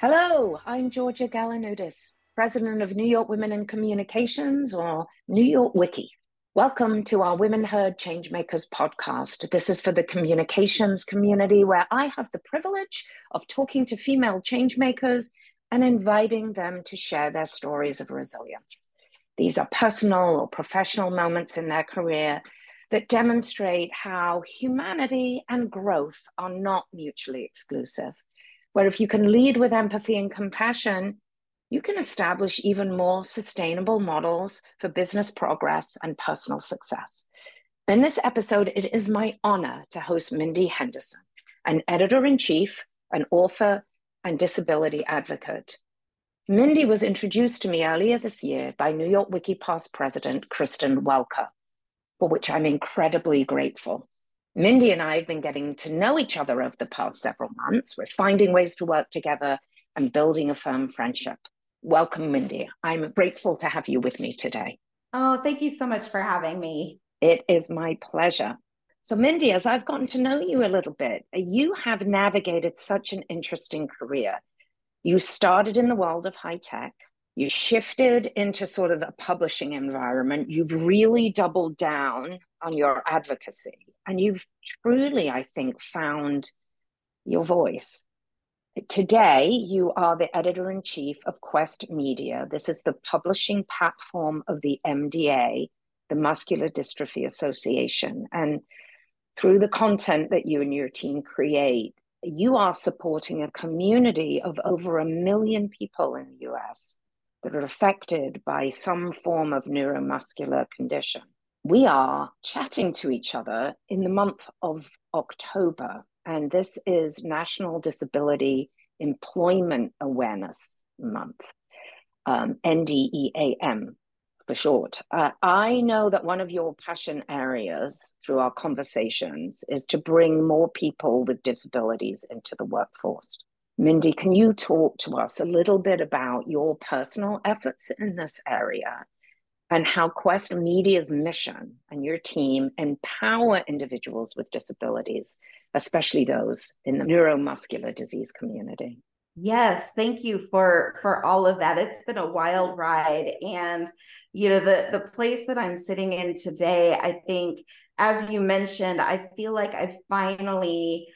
Hello, I'm Georgia Galanoudis, President of New York Women in Communications or New York Wiki. Welcome to our Women Heard Changemakers podcast. This is for the communications community where I have the privilege of talking to female changemakers and inviting them to share their stories of resilience. These are personal or professional moments in their career that demonstrate how humanity and growth are not mutually exclusive where if you can lead with empathy and compassion, you can establish even more sustainable models for business progress and personal success. In this episode, it is my honor to host Mindy Henderson, an editor in chief, an author, and disability advocate. Mindy was introduced to me earlier this year by New York Wiki past president Kristen Welker, for which I'm incredibly grateful. Mindy and I have been getting to know each other over the past several months. We're finding ways to work together and building a firm friendship. Welcome, Mindy. I'm grateful to have you with me today. Oh, thank you so much for having me. It is my pleasure. So, Mindy, as I've gotten to know you a little bit, you have navigated such an interesting career. You started in the world of high tech, you shifted into sort of a publishing environment, you've really doubled down on your advocacy and you've truly, I think, found your voice. Today, you are the editor in chief of Quest Media. This is the publishing platform of the MDA, the Muscular Dystrophy Association. And through the content that you and your team create, you are supporting a community of over a million people in the US that are affected by some form of neuromuscular condition we are chatting to each other in the month of October, and this is National Disability Employment Awareness Month, um, NDEAM for short. Uh, I know that one of your passion areas through our conversations is to bring more people with disabilities into the workforce. Mindy, can you talk to us a little bit about your personal efforts in this area and how Quest Media's mission and your team empower individuals with disabilities, especially those in the neuromuscular disease community. Yes, thank you for for all of that. It's been a wild ride and you know the the place that I'm sitting in today, I think as you mentioned, I feel like I've finally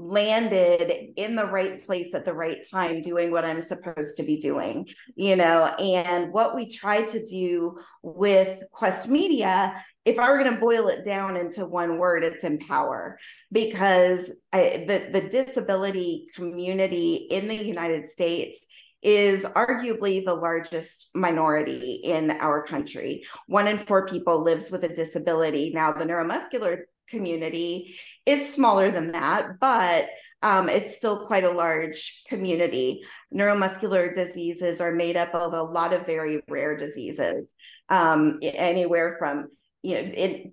landed in the right place at the right time doing what I'm supposed to be doing, you know. And what we try to do with Quest Media, if I were going to boil it down into one word, it's empower because I, the, the disability community in the United States is arguably the largest minority in our country. One in four people lives with a disability. Now, the neuromuscular community is smaller than that, but um, it's still quite a large community. Neuromuscular diseases are made up of a lot of very rare diseases, um, anywhere from you know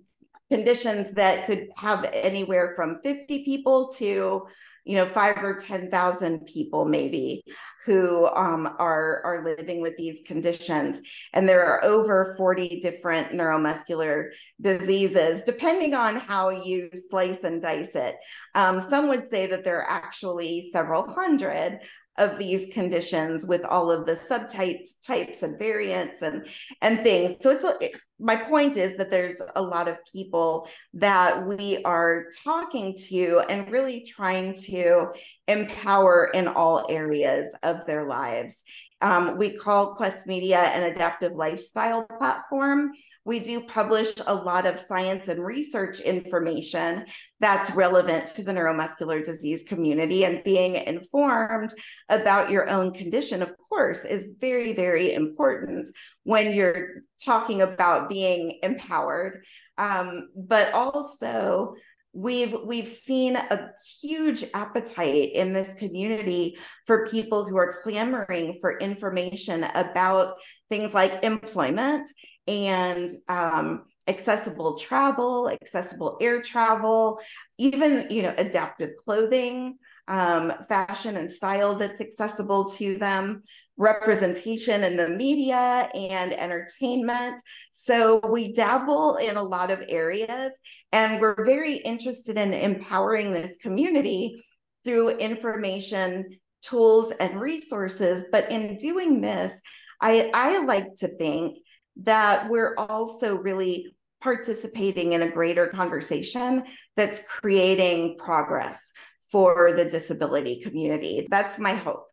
conditions that could have anywhere from 50 people to you know five or ten thousand people maybe who um, are are living with these conditions. And there are over 40 different neuromuscular diseases depending on how you slice and dice it. Um, some would say that there are actually several hundred of these conditions with all of the subtypes types and variants and and things. So it's it, my point is that there's a lot of people that we are talking to and really trying to empower in all areas of their lives um, we call quest media an adaptive lifestyle platform we do publish a lot of science and research information that's relevant to the neuromuscular disease community. And being informed about your own condition, of course, is very, very important when you're talking about being empowered. Um, but also, we've we've seen a huge appetite in this community for people who are clamoring for information about things like employment and um, accessible travel, accessible air travel, even you know adaptive clothing, um, fashion and style that's accessible to them, representation in the media and entertainment. So we dabble in a lot of areas, and we're very interested in empowering this community through information tools and resources. But in doing this, I, I like to think that we're also really participating in a greater conversation that's creating progress for the disability community. That's my hope.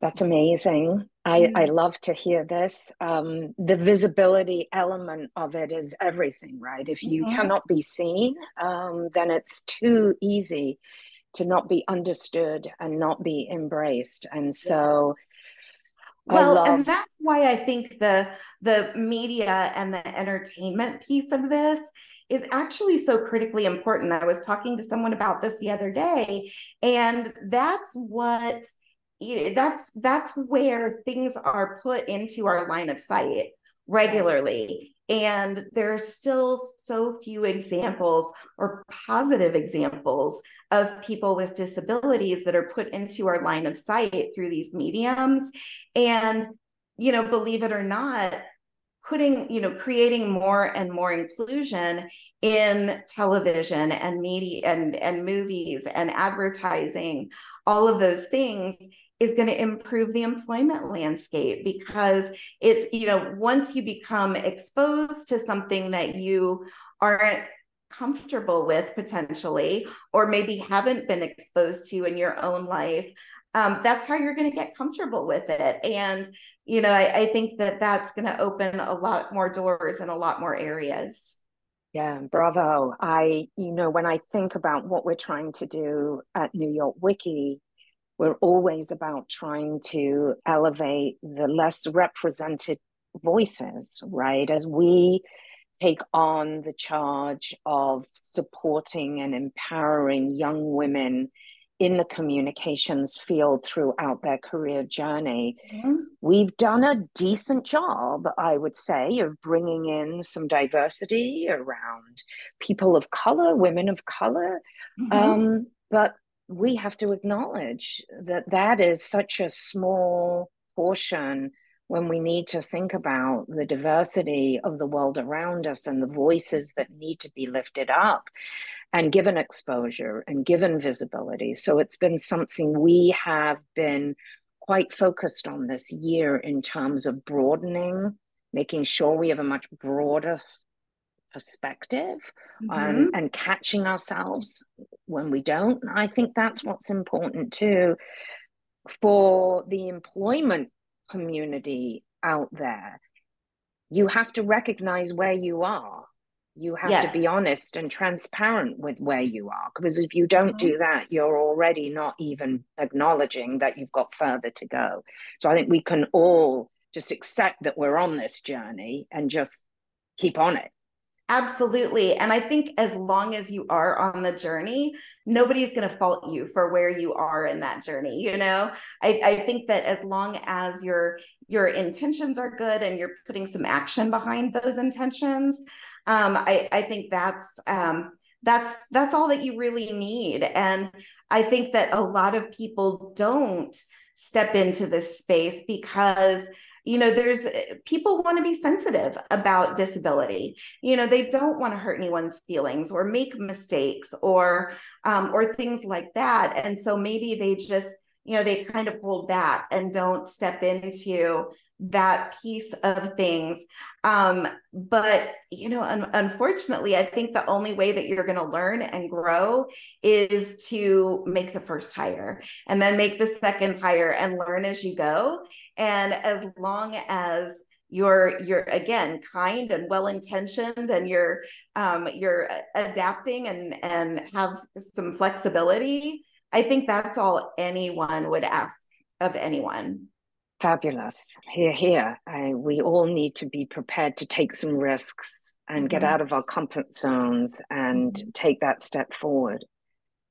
That's amazing. I, mm-hmm. I love to hear this. Um, the visibility element of it is everything, right? If you mm-hmm. cannot be seen, um, then it's too easy to not be understood and not be embraced. And so, well, love... and that's why I think the the media and the entertainment piece of this is actually so critically important. I was talking to someone about this the other day, and that's what you know, that's that's where things are put into our line of sight regularly and there are still so few examples or positive examples of people with disabilities that are put into our line of sight through these mediums and you know believe it or not putting you know creating more and more inclusion in television and media and and movies and advertising all of those things is going to improve the employment landscape because it's you know once you become exposed to something that you aren't comfortable with potentially or maybe haven't been exposed to in your own life um, that's how you're going to get comfortable with it and you know I, I think that that's going to open a lot more doors in a lot more areas yeah, bravo. I, you know, when I think about what we're trying to do at New York Wiki, we're always about trying to elevate the less represented voices, right? As we take on the charge of supporting and empowering young women in the communications field throughout their career journey. Mm-hmm. We've done a decent job, I would say, of bringing in some diversity around people of color, women of color. Mm-hmm. Um, but we have to acknowledge that that is such a small portion when we need to think about the diversity of the world around us and the voices that need to be lifted up and given exposure and given visibility. So it's been something we have been quite focused on this year in terms of broadening, making sure we have a much broader perspective mm-hmm. um, and catching ourselves when we don't. I think that's what's important too for the employment community out there. You have to recognize where you are. You have yes. to be honest and transparent with where you are. Because if you don't mm-hmm. do that, you're already not even acknowledging that you've got further to go. So I think we can all just accept that we're on this journey and just keep on it Absolutely. And I think as long as you are on the journey, nobody's going to fault you for where you are in that journey. You know, I, I think that as long as your your intentions are good and you're putting some action behind those intentions, um, I, I think that's um, that's that's all that you really need. And I think that a lot of people don't step into this space because you know there's people want to be sensitive about disability you know they don't want to hurt anyone's feelings or make mistakes or um, or things like that and so maybe they just you know they kind of hold back and don't step into that piece of things. Um, but you know un- unfortunately i think the only way that you're going to learn and grow is to make the first hire and then make the second hire and learn as you go. And as long as you're you're again kind and well intentioned and you're um, you're adapting and and have some flexibility i think that's all anyone would ask of anyone Fabulous. Here, here. I, we all need to be prepared to take some risks and mm-hmm. get out of our comfort zones and mm-hmm. take that step forward.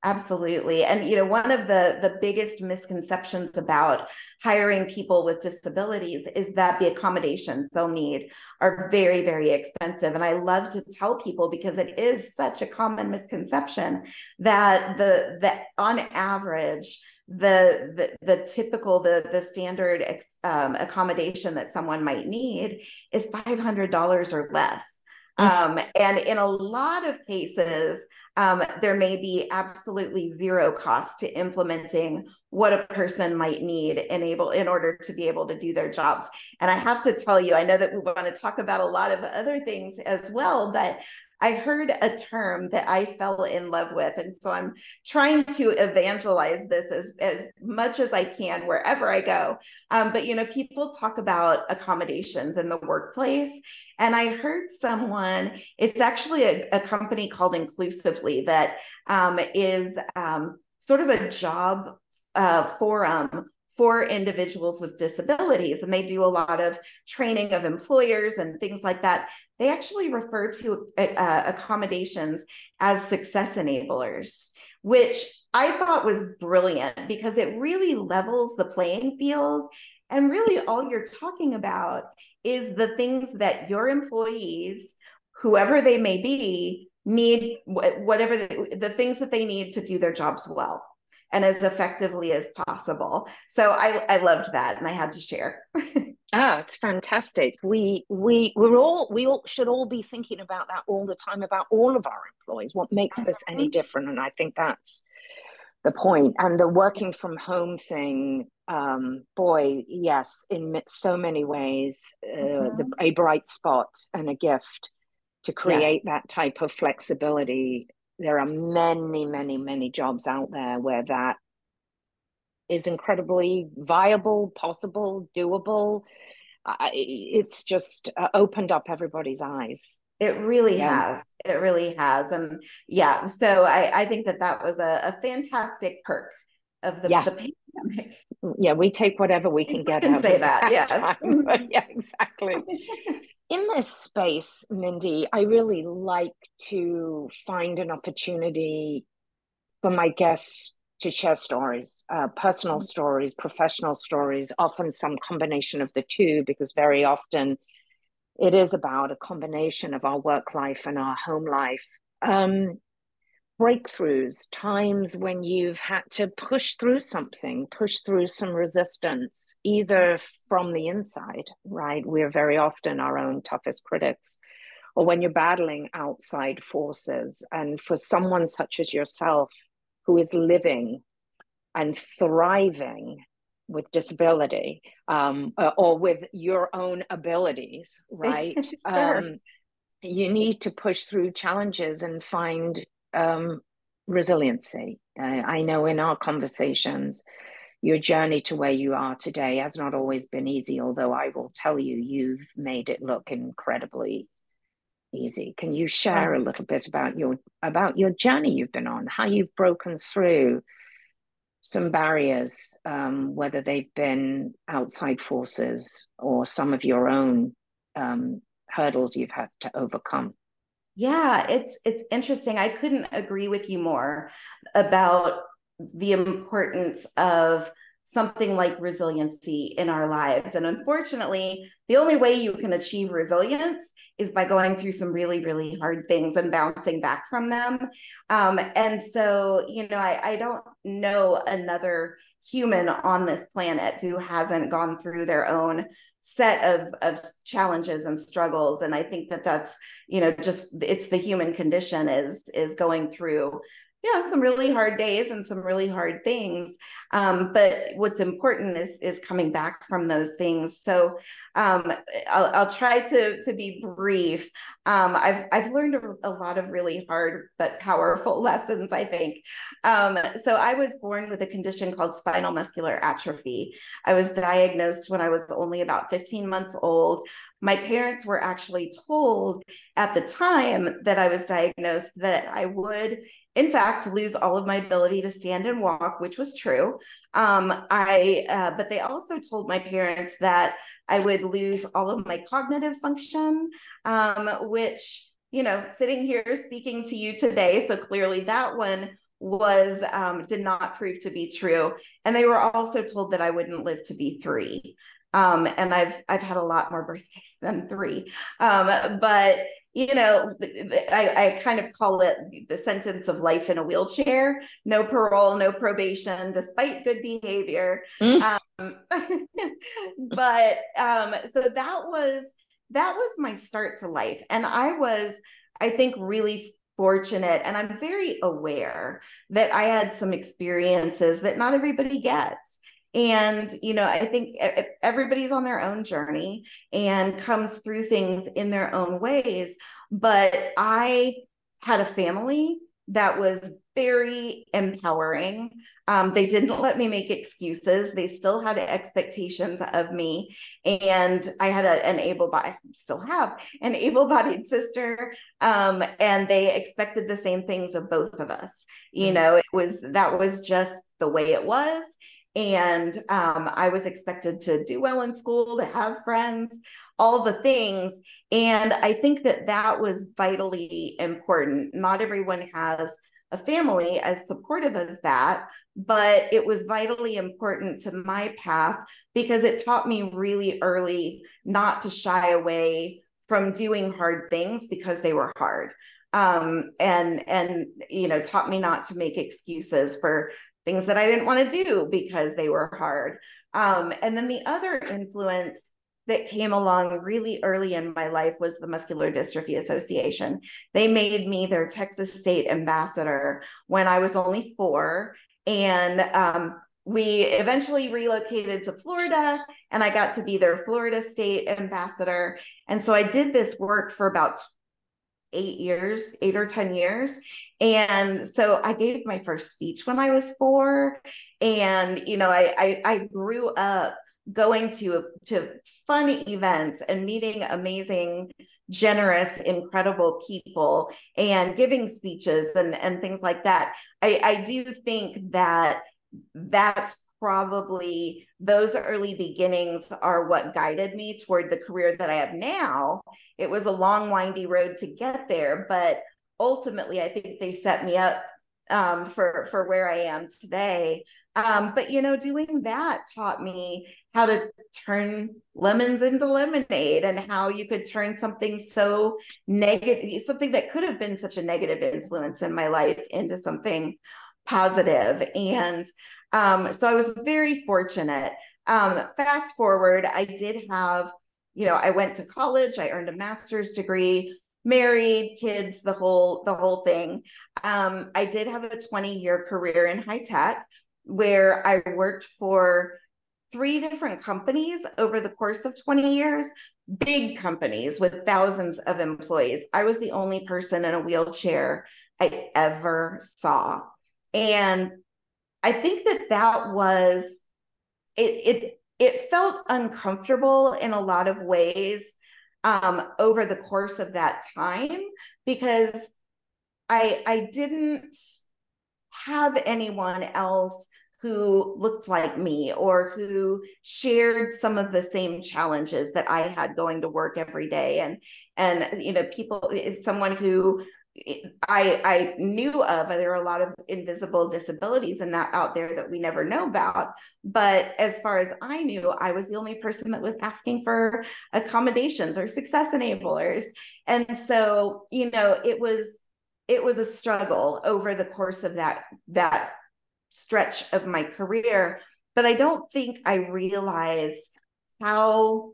Absolutely. And you know, one of the the biggest misconceptions about hiring people with disabilities is that the accommodations they'll need are very very expensive. And I love to tell people because it is such a common misconception that the that on average the the, the typical the the standard um, accommodation that someone might need is $500 or less Um, and in a lot of cases, um, there may be absolutely zero cost to implementing what a person might need in able in order to be able to do their jobs. And I have to tell you, I know that we want to talk about a lot of other things as well, but I heard a term that I fell in love with. And so I'm trying to evangelize this as, as much as I can wherever I go. Um, but, you know, people talk about accommodations in the workplace. And I heard someone, it's actually a, a company called Inclusively that um, is um, sort of a job uh, forum for individuals with disabilities. And they do a lot of training of employers and things like that. They actually refer to uh, accommodations as success enablers, which I thought was brilliant because it really levels the playing field. And really, all you're talking about is the things that your employees, whoever they may be, need whatever the, the things that they need to do their jobs well and as effectively as possible. So I, I loved that and I had to share. Oh, it's fantastic. We we we're all we all should all be thinking about that all the time about all of our employees. What makes this any different? And I think that's the point. And the working from home thing, um, boy, yes, in so many ways, uh, mm-hmm. the, a bright spot and a gift to create yes. that type of flexibility there are many, many, many jobs out there where that is incredibly viable, possible, doable. Uh, it's just uh, opened up everybody's eyes. It really yeah. has. It really has. And yeah, so I, I think that that was a, a fantastic perk of the, yes. the pandemic. Yeah, we take whatever we can get. Can say that, that yes. yeah, exactly. in this space, Mindy, I really like to find an opportunity for my guests to share stories, uh, personal mm-hmm. stories, professional stories, often some combination of the two, because very often it is about a combination of our work life and our home life. Um, breakthroughs, times when you've had to push through something, push through some resistance, either from the inside, right? We're very often our own toughest critics, or when you're battling outside forces. And for someone such as yourself, who is living and thriving with disability um, uh, or with your own abilities, right? sure. um, you need to push through challenges and find um, resiliency. Uh, I know in our conversations, your journey to where you are today has not always been easy, although I will tell you, you've made it look incredibly easy. Can you share a little bit about your about your journey you've been on, how you've broken through some barriers, um, whether they've been outside forces or some of your own um, hurdles you've had to overcome? Yeah, it's it's interesting. I couldn't agree with you more about the importance of something like resiliency in our lives. And unfortunately, the only way you can achieve resilience is by going through some really, really hard things and bouncing back from them. Um, and so, you know, I, I don't know another human on this planet who hasn't gone through their own set of of challenges and struggles. And i think that that's you know just it's the human condition is is going through know some really hard days and some really hard things um, but what's important is is coming back from those things. So um, I'll, I'll try to to be brief. Um, I've I've learned a, a, lot of really hard but powerful lessons I think. Um, so I was born with a condition called spinal muscular atrophy. I was diagnosed when I was only about 15 months old my parents were actually told at the time that I was diagnosed that I would in fact lose all of my ability to stand and walk which was true. Um, i uh, but they also told my parents that i would lose all of my cognitive function um, which you know sitting here speaking to you today so clearly that one was um, did not prove to be true. And they were also told that i wouldn't live to be three um, and I've I've had a lot more birthdays than three. Um, but you know, I, I kind of call it the sentence of life in a wheelchair: no parole, no probation, despite good behavior. Mm. Um, but um, so that was that was my start to life. And I was, I think, really fortunate and I'm very aware that I had some experiences that not everybody gets. And, you know, I think everybody's on their own journey and comes through things in their own ways. But I had a family that was very empowering. Um, they didn't let me make excuses. They still had expectations of me. And I had a, an able bodied, still have an able bodied sister. Um, and they expected the same things of both of us. You mm-hmm. know, it was, that was just the way it was. And um, I was expected to do well in school, to have friends, all the things. And I think that that was vitally important. Not everyone has a family as supportive as that, but it was vitally important to my path because it taught me really early not to shy away from doing hard things because they were hard um, and and you know taught me not to make excuses for things that I didn't want to do because they were hard. Um, and then the other influence that came along really early in my life was the Muscular Dystrophy Association. They made me their Texas State ambassador when I was only four. And um, we eventually relocated to Florida, and I got to be their Florida State ambassador. And so I did this work for about eight years, eight or 10 years. And so I gave my first speech when I was four. And, you know, I, I, I grew up going to to fun events and meeting amazing generous incredible people and giving speeches and and things like that i i do think that that's probably those early beginnings are what guided me toward the career that I have now. It was a long, windy road to get there, but ultimately, I think they set me up um, for for where I am today. Um, but you know, doing that taught me how to turn lemons into lemonade and how you could turn something so negative, something that could have been such a negative influence in my life into something positive. And um, so I was very fortunate. Um, fast forward, I did have, you know, I went to college, I earned a master's degree, married, kids, the whole the whole thing. Um, I did have a 20 year career in high tech where I worked for three different companies over the course of 20 years, big companies with thousands of employees. I was the only person in a wheelchair I ever saw. And I think that that was it it it felt uncomfortable in a lot of ways um, over the course of that time because I I didn't have anyone else who looked like me or who shared some of the same challenges that I had going to work every day. And and you know people someone who I I knew of there are a lot of invisible disabilities and that out there that we never know about. But as far as I knew, I was the only person that was asking for accommodations or success enablers. And so, you know, it was it was a struggle over the course of that that stretch of my career. But I don't think I realized how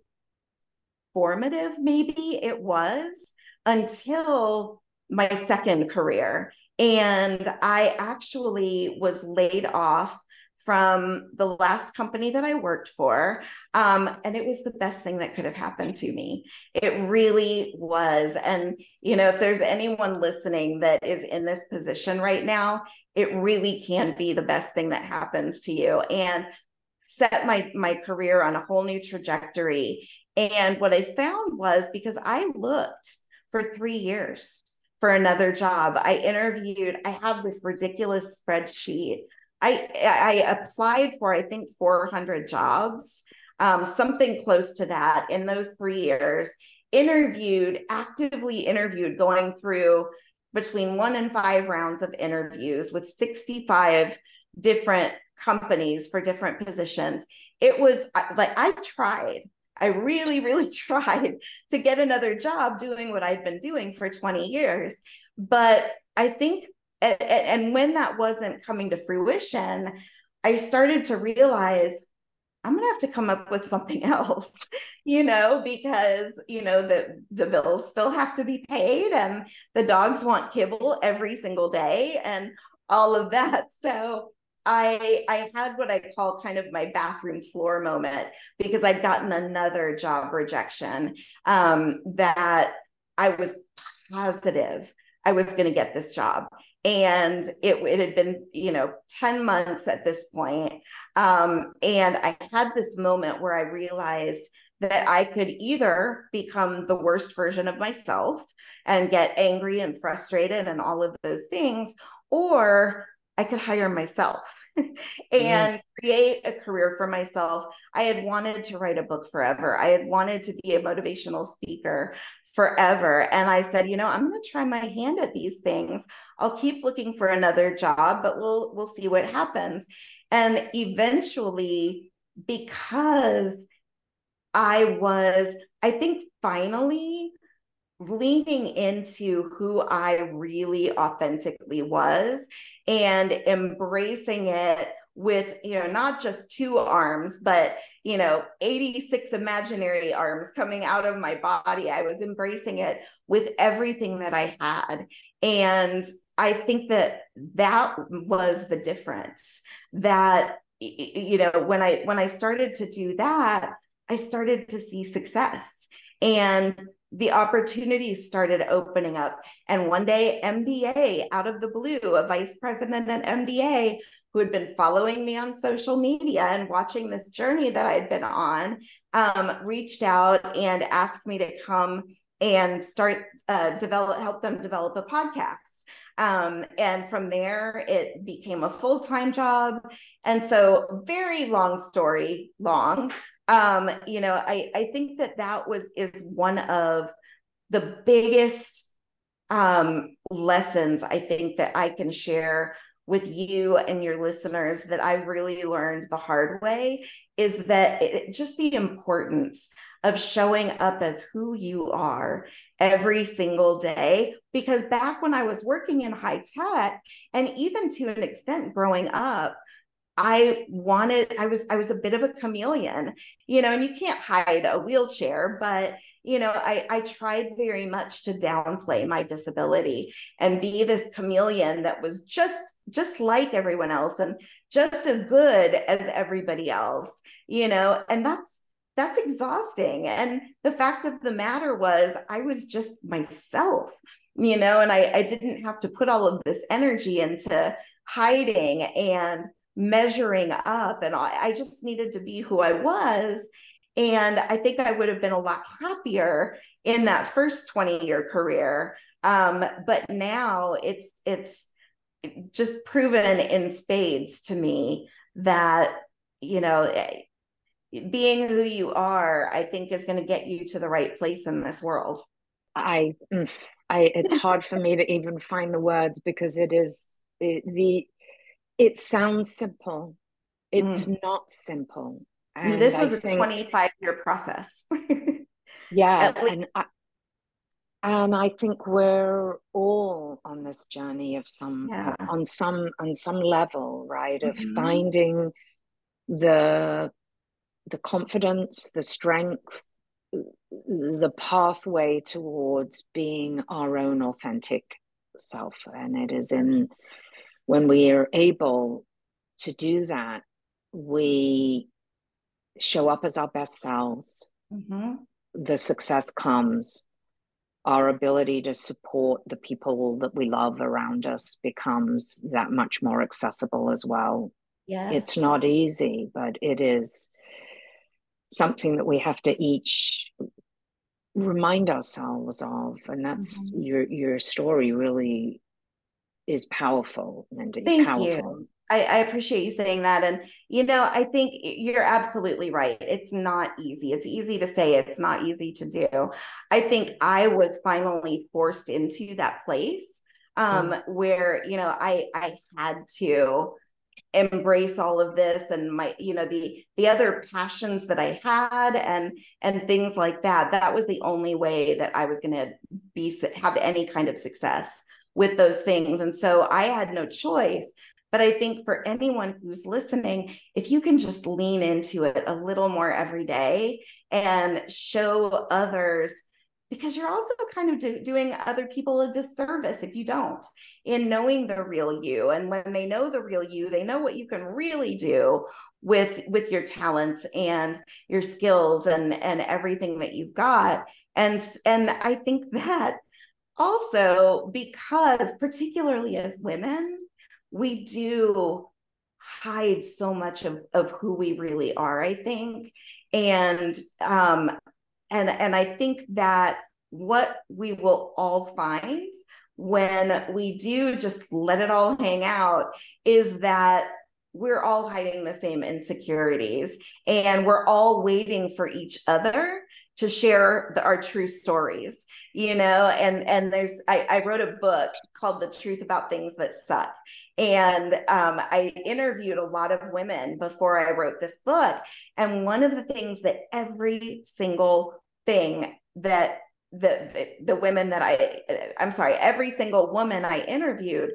formative maybe it was until my second career. And I actually was laid off from the last company that I worked for. Um, and it was the best thing that could have happened to me. It really was. And, you know, if there's anyone listening that is in this position right now, it really can be the best thing that happens to you. And set my my career on a whole new trajectory and what i found was because i looked for 3 years for another job. I interviewed, I have this ridiculous spreadsheet. I I applied for I think 400 jobs, um, something close to that in those three years. Interviewed, actively interviewed, going through between one and five rounds of interviews with 65 different companies for different positions. It was like I tried. I really, really tried to get another job doing what I'd been doing for 20 years. But I think, and when that wasn't coming to fruition, I started to realize I'm gonna have to come up with something else, you know, because you know the the bills still have to be paid and the dogs want kibble every single day and all of that. So I I had what I call kind of my bathroom floor moment because I'd gotten another job rejection um, that I was positive I was going to get this job. And it, it had been, you know, 10 months at this point. Um, and I had this moment where I realized that I could either become the worst version of myself and get angry and frustrated and all of those things, or I could hire myself and create a career for myself. I had wanted to write a book forever. I had wanted to be a motivational speaker forever. And I said, you know, I'm going to try my hand at these things. I'll keep looking for another job, but we'll we'll see what happens. And eventually because I was I think finally leaning into who I really authentically was and embracing it with you know not just two arms but you know 86 imaginary arms coming out of my body. I was embracing it with everything that i had. And i think that that was the difference that you know when i when i started to do that i started to see success. And the opportunities started opening up. And one day, MDA out of the blue, a vice president at MDA who had been following me on social media and watching this journey that I had been on, um, reached out and asked me to come and start uh, develop, help them develop a podcast. Um, and from there, it became a full time job. And so, very long story, long um you know i i think that that was is one of the biggest um lessons i think that i can share with you and your listeners that i've really learned the hard way is that it, just the importance of showing up as who you are every single day. Because back when i was working in high tech and even to an extent growing up I wanted, I was, I was a bit of a chameleon, you know, and you can't hide a wheelchair, but, you know, I, I tried very much to downplay my disability and be this chameleon that was just, just like everyone else and just as good as everybody else, you know, and that's, that's exhausting. And the fact of the matter was I was just myself, you know, and I, I didn't have to put all of this energy into hiding and measuring up and I, I just needed to be who I was. And I think I would have been a lot happier in that first 20 year career. Um, but now it's it's just proven in spades to me that you know eh, being who you are i think is going to get you to the right place in this world i mm, i it's hard for me to even find the words because it is it, the it sounds simple. It's mm. not simple. And this was I a think, 25 year process. yeah. And I, and I think we're all on this journey of some yeah. on some on some level, right? Of mm-hmm. finding the the confidence, the strength, the pathway towards being our own authentic self. And it is in when we are able to do that, we show up as our best selves. Mm-hmm. The success comes. Our ability to support the people that we love around us becomes that much more accessible as well. Yes. It's not easy, but it is something that we have to each remind ourselves of. And that's mm-hmm. your your story really is powerful, Mindy. Thank powerful. you. I, I, appreciate you saying that. And, you know, I think you're absolutely right. It's not easy. It's easy to say, it's not easy to do. I think I was finally forced into that place um, mm. where, you know, I, I had to embrace all of this and my you know the the other passions that i had and and things like that that was the only way that i was going to be have any kind of success with those things. And so I had no choice But I think for anyone who's listening, if you can just lean into it a little more every day and show others because you're also kind of do, doing other people a disservice if you don't in knowing the real you and when they know the real you they know what you can really do with with your talents and your skills and and everything that you've got and and i think that also because particularly as women we do hide so much of of who we really are i think. And um and and i think that what we will all find when we do just let it all hang out is that we're all hiding the same insecurities and we're all waiting for each other to share the, our true stories you know? And and there's I, I wrote a book called the truth about things that suck. And um, i interviewed a lot of women before i wrote this book. And one of the things that every single thing that the, the the women that i i'm sorry every single woman i interviewed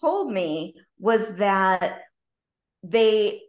told me was that they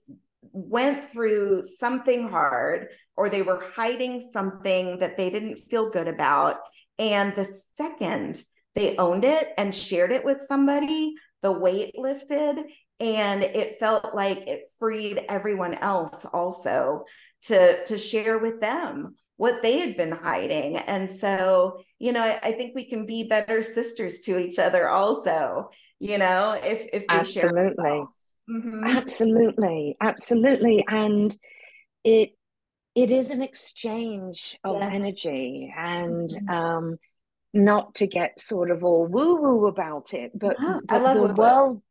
went through something hard or they were hiding something that they didn't feel good about. And the second they owned it and shared it with somebody, the weight lifted and it felt like it freed everyone else also to to share with them what they had been hiding. And so you know I, I, think we can be better sisters to each other also you know if if we absolutely. share Mm-hmm. Absolutely, absolutely, and it it is an exchange of yes. energy, and mm-hmm. um, not to get sort of all woo woo about it, but, oh, but the world.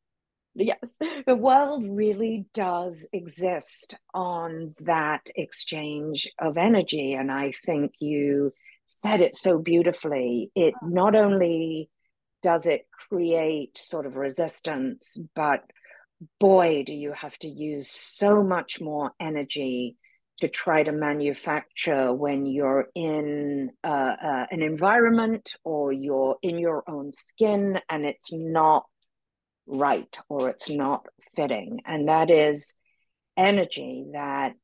Yes, the world really does exist on that exchange of energy, and I think you said it so beautifully. It oh. not only does it create sort of resistance, but boy, do you have to use so much more energy to try to manufacture when you're in uh, uh, an environment or you're in your own skin and it's not right or it's not fitting. And that is energy that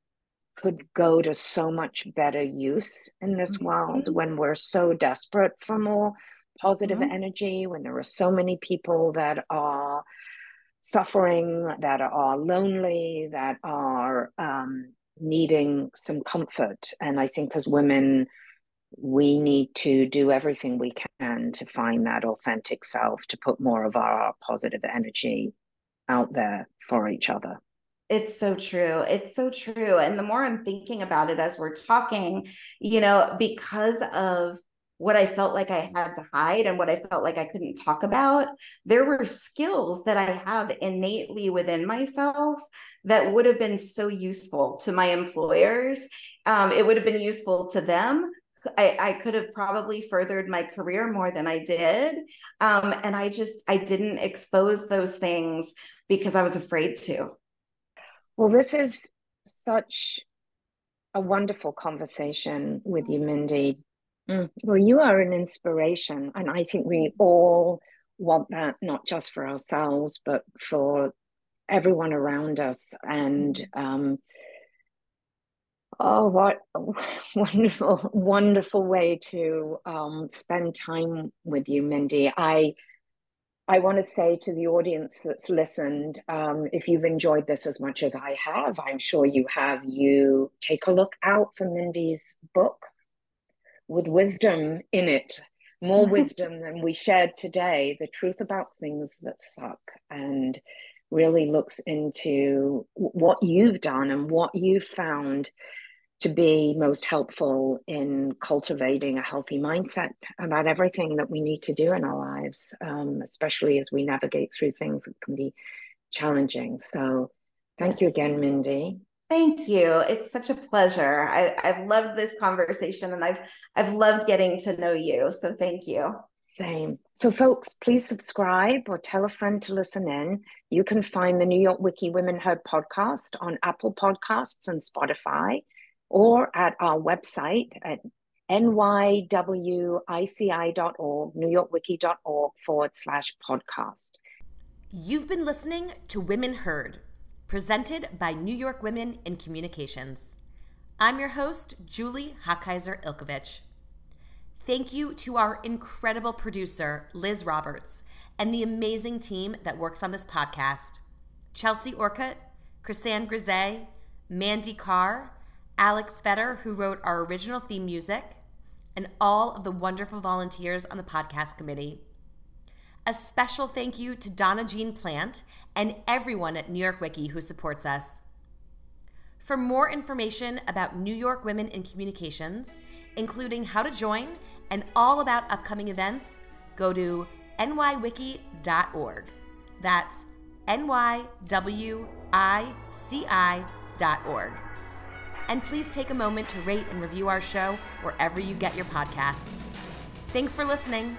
could go to so much better use in this mm-hmm. world when we're so desperate for more positive mm-hmm. energy, when there are so many people that are suffering, that are lonely, that are um, needing some comfort. And I think as women, we need to do everything we can to find that authentic self, to put more of our positive energy out there for each other. It's so true. It's so true. And the more I'm thinking about it as we're talking, you know, because of what I felt like I had to hide and what I felt like I couldn't talk about. There were skills that I have innately within myself that would have been so useful to my employers. Um, it would have been useful to them. I, I, could have probably furthered my career more than I did. Um, and I just, I didn't expose those things because I was afraid to. Well, this is such a wonderful conversation with you, Mindy, Mm. Well, you are an inspiration. And I think we all want that, not just for ourselves, but for everyone around us. And mm. um, oh, what a wonderful, wonderful way to um, spend time with you, Mindy. I I want to say to the audience that's listened, um, if you've enjoyed this as much as I have, I'm sure you have, you take a look out for Mindy's book, with wisdom in it, more wisdom than we shared today, the truth about things that suck, and really looks into what you've done and what you've found to be most helpful in cultivating a healthy mindset about everything that we need to do in our lives, um, especially as we navigate through things that can be challenging. So, thank yes. you again, Mindy. Thank you. It's such a pleasure. I, I've loved this conversation and I've I've loved getting to know you. So thank you. Same. So, folks, please subscribe or tell a friend to listen in. You can find the New York Wiki Women Heard podcast on Apple Podcasts and Spotify or at our website at nywici.org, newyorkwiki.org forward slash podcast. You've been listening to Women Heard, presented by New York Women in Communications. I'm your host, Julie Hochheiser Ilkovich. Thank you to our incredible producer, Liz Roberts, and the amazing team that works on this podcast Chelsea Orcutt, Chrisanne Grisey, Mandy Carr, Alex Fetter, who wrote our original theme music, and all of the wonderful volunteers on the podcast committee. A special thank you to Donna Jean Plant and everyone at New York Wiki who supports us. For more information about New York Women in Communications, including how to join and all about upcoming events, go to nywici.org. That's nywici.org. And please take a moment to rate and review our show wherever you get your podcasts. Thanks for listening.